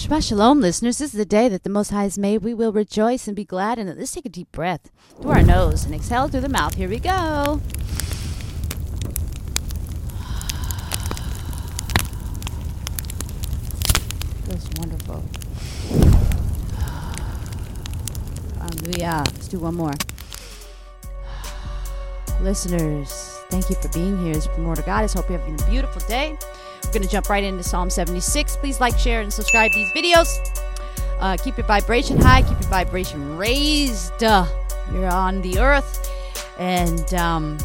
Shabbat Shalom, listeners. This is the day that the Most High has made. We will rejoice and be glad in it. Let's take a deep breath through our nose and exhale through the mouth. Here we go. Feels wonderful. Hallelujah. Let's do one more. Listeners, thank you for being here. It's Primordial Goddess. Hope you're having a beautiful day. We're going to jump right into Psalm 76. Please like, share, and subscribe these videos. Uh, keep your vibration high, keep your vibration raised. Uh, you're on the earth, and um,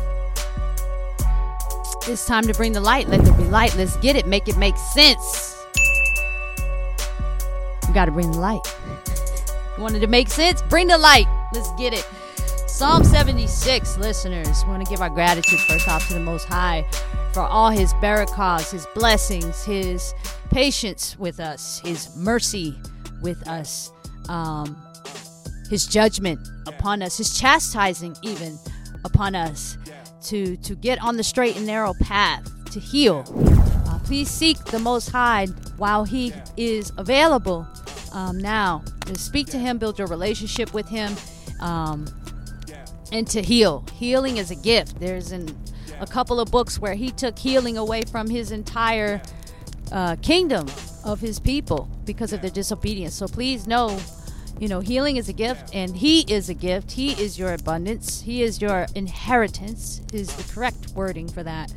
it's time to bring the light. Let there be light. Let's get it. Make it make sense. You got to bring the light. You wanted to make sense? Bring the light. Let's get it. Psalm 76, listeners. We want to give our gratitude first off to the Most High for all his barakahs, his blessings, his patience with us, his mercy with us, um, his judgment upon us, his chastising even upon us to, to get on the straight and narrow path, to heal. Uh, please seek the Most High while he is available um, now. To speak to him, build your relationship with him. Um, and to heal. Healing is a gift. There's an, a couple of books where he took healing away from his entire uh, kingdom of his people because of their disobedience. So please know, you know, healing is a gift and he is a gift. He is your abundance. He is your inheritance, is the correct wording for that.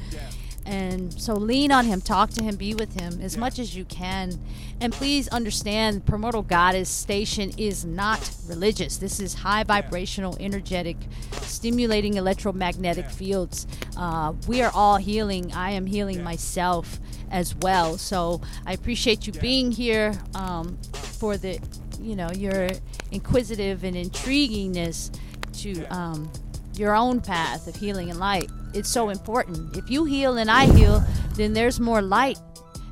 And so lean on him, talk to him, be with him as much as you can. And please understand, Primordial Goddess Station is not religious. This is high vibrational, energetic, stimulating electromagnetic fields. Uh, we are all healing. I am healing myself as well. So I appreciate you being here um, for the, you know, your inquisitive and intriguingness to um, your own path of healing and light it's so important. If you heal and I heal, then there's more light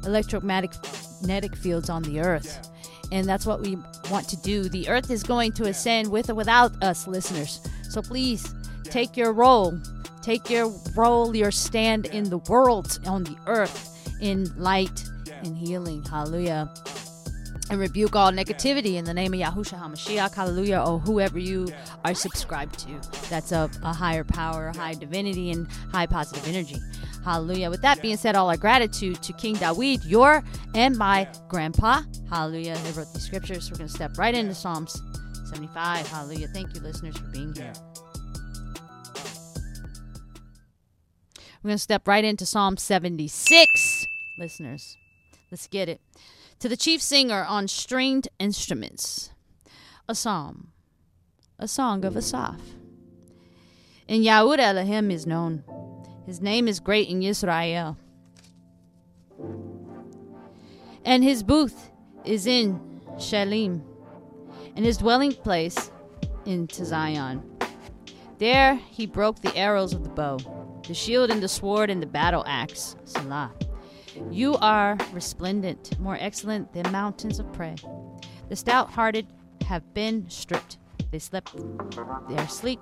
electromagnetic fields on the earth. And that's what we want to do. The earth is going to ascend with or without us, listeners. So please take your role. Take your role, your stand in the world, on the earth, in light and healing. Hallelujah and rebuke all negativity in the name of Yahushua HaMashiach, hallelujah, or whoever you are subscribed to. That's a, a higher power, high divinity, and high positive energy. Hallelujah. With that being said, all our gratitude to King Dawid, your and my grandpa. Hallelujah. They wrote these scriptures. We're going to step right into Psalms 75. Hallelujah. Thank you, listeners, for being here. We're going to step right into Psalm 76, listeners. Let's get it to the chief singer on stringed instruments, a psalm, a song of Asaph. And Yahweh Elohim is known. His name is great in Israel. And his booth is in Shalim, and his dwelling place in Zion. There he broke the arrows of the bow, the shield and the sword and the battle axe. Salah. You are resplendent, more excellent than mountains of prey. The stout hearted have been stripped. They slept their sleep,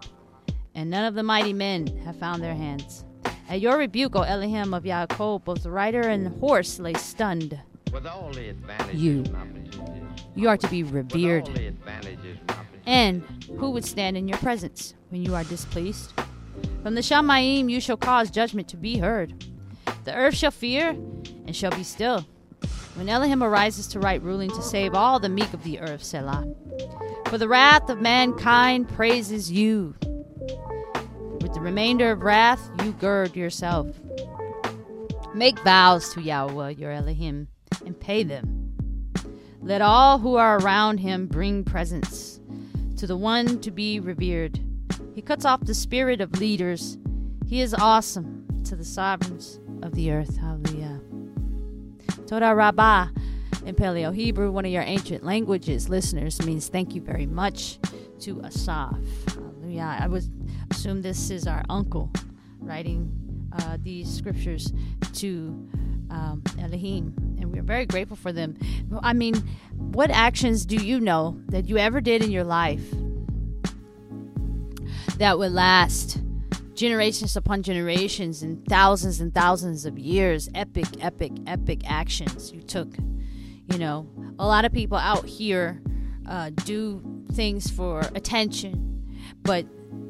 and none of the mighty men have found their hands. At your rebuke, O Elohim of Yaakov, both rider and horse lay stunned. You, you are to be revered. And who would stand in your presence when you are displeased? From the Shamaim you shall cause judgment to be heard. The earth shall fear and shall be still. When Elohim arises to right ruling to save all the meek of the earth, Selah. For the wrath of mankind praises you. With the remainder of wrath, you gird yourself. Make vows to Yahweh, your Elohim, and pay them. Let all who are around him bring presents to the one to be revered. He cuts off the spirit of leaders. He is awesome to the sovereigns of the earth. Hallelujah. Toda Rabbah in Paleo Hebrew, one of your ancient languages, listeners, means thank you very much to Asaph. Hallelujah. I would assume this is our uncle writing uh, these scriptures to um, Elohim, and we're very grateful for them. I mean, what actions do you know that you ever did in your life that would last generations upon generations and thousands and thousands of years, epic, epic, epic actions you took. You know, a lot of people out here uh, do things for attention, but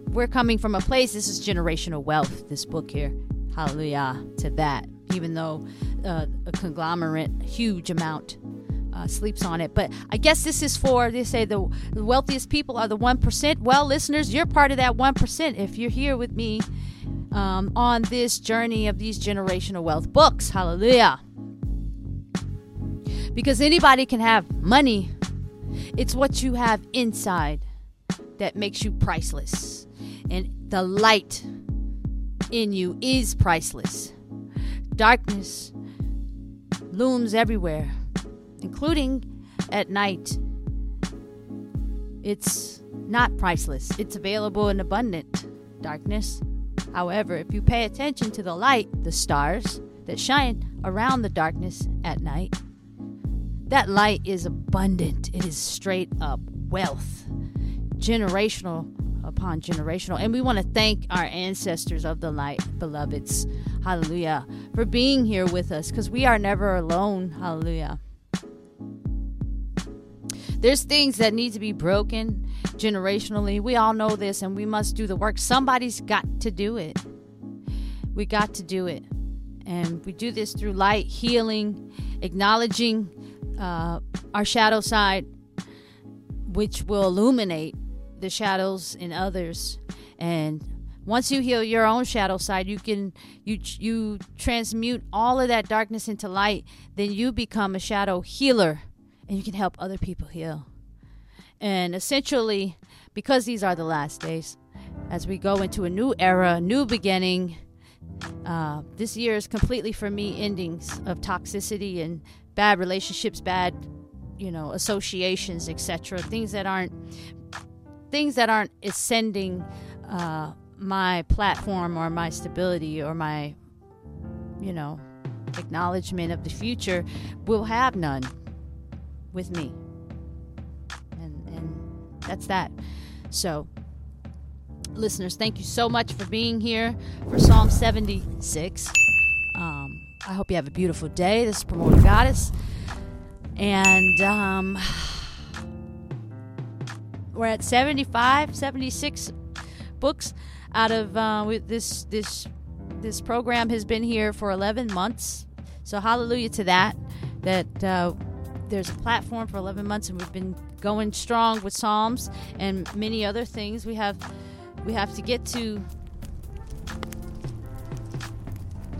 we're coming from a place. This is generational wealth. This book here, hallelujah to that. Even though uh, a conglomerate, huge amount uh, sleeps on it. But I guess this is for, they say the, wealthiest people are the 1%. Well, listeners, you're part of that 1% if you're here with me um, on this journey of these generational wealth books. Hallelujah. Because anybody can have money, it's what you have inside that makes you priceless. And the light in you is priceless. Darkness looms everywhere including at night. It's not priceless, it's available in abundant darkness. However, if you pay attention to the light, the stars that shine around the darkness at night, that light is abundant. It is straight up wealth, generational upon generational. And we want to thank our ancestors of the light, beloveds, hallelujah, for being here with us because we are never alone, hallelujah. There's things that need to be broken generationally. We all know this, and we must do the work. Somebody's got to do it. We got to do it. And we do this through light, healing, acknowledging uh, our shadow side, which will illuminate the shadows in others. And once you heal your own shadow side, you can you you transmute all of that darkness into light. Then you become a shadow healer and you can help other people heal. And essentially, because these are the last days, as we go into a new era, new beginning, uh, this year is completely for me endings of toxicity and bad relationships, bad, you know, associations, etc. Things that aren't things that aren't ascending uh, my platform or my stability or my, you know, acknowledgement of the future will have none with me. And, and that's that. So, listeners, thank you so much for being here for Psalm 76. Um, I hope you have a beautiful day. This is Primordial Goddess. And um, we're at 75, 76 books out of uh, this this this program has been here for 11 months. So hallelujah to that. That uh, there's a platform for 11 months, and we've been going strong with Psalms and many other things. We have we have to get to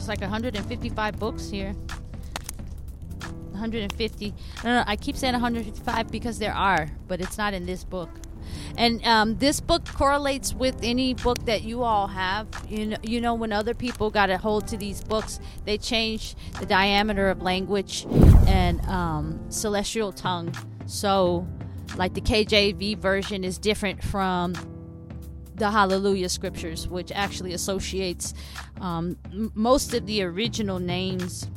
it's like 155 books here. 150. No, no, I keep saying 155 because there are, but it's not in this book. And um, this book correlates with any book that you all have. You know, you know, when other people got a hold to these books, they change the diameter of language and um, celestial tongue. So, like the KJV version is different from the Hallelujah scriptures, which actually associates um, m- most of the original names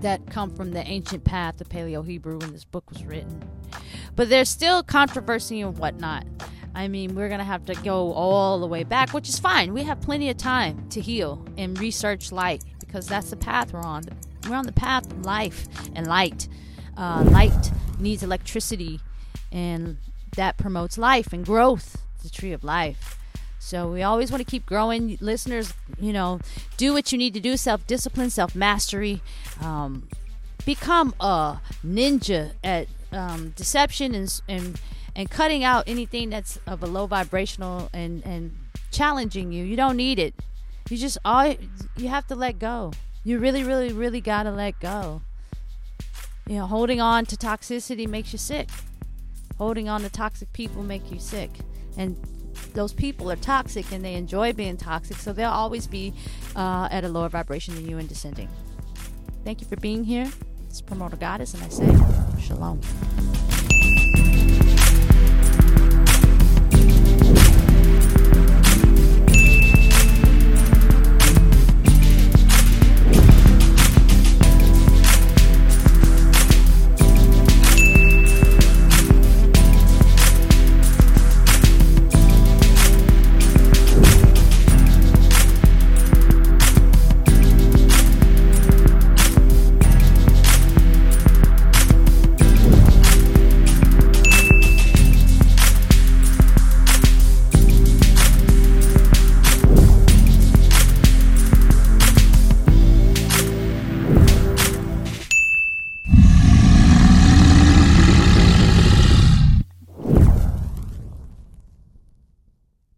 that come from the ancient path of Paleo Hebrew when this book was written. But there's still controversy and whatnot. I mean, we're going to have to go all the way back, which is fine. We have plenty of time to heal and research light because that's the path we're on. We're on the path of life and light. Uh, light needs electricity, and that promotes life and growth, the tree of life. So we always want to keep growing. Listeners, you know, do what you need to do self discipline, self mastery. Um, become a ninja at um, deception and and and cutting out anything that's of a low vibrational and and challenging you. You don't need it. You just all you have to let go. You really, really, really gotta let go. You know, holding on to toxicity makes you sick. Holding on to toxic people make you sick, and those people are toxic and they enjoy being toxic, so they'll always be uh, at a lower vibration than you and descending. Thank you for being here. It's Primordial Goddess, and I say shalom.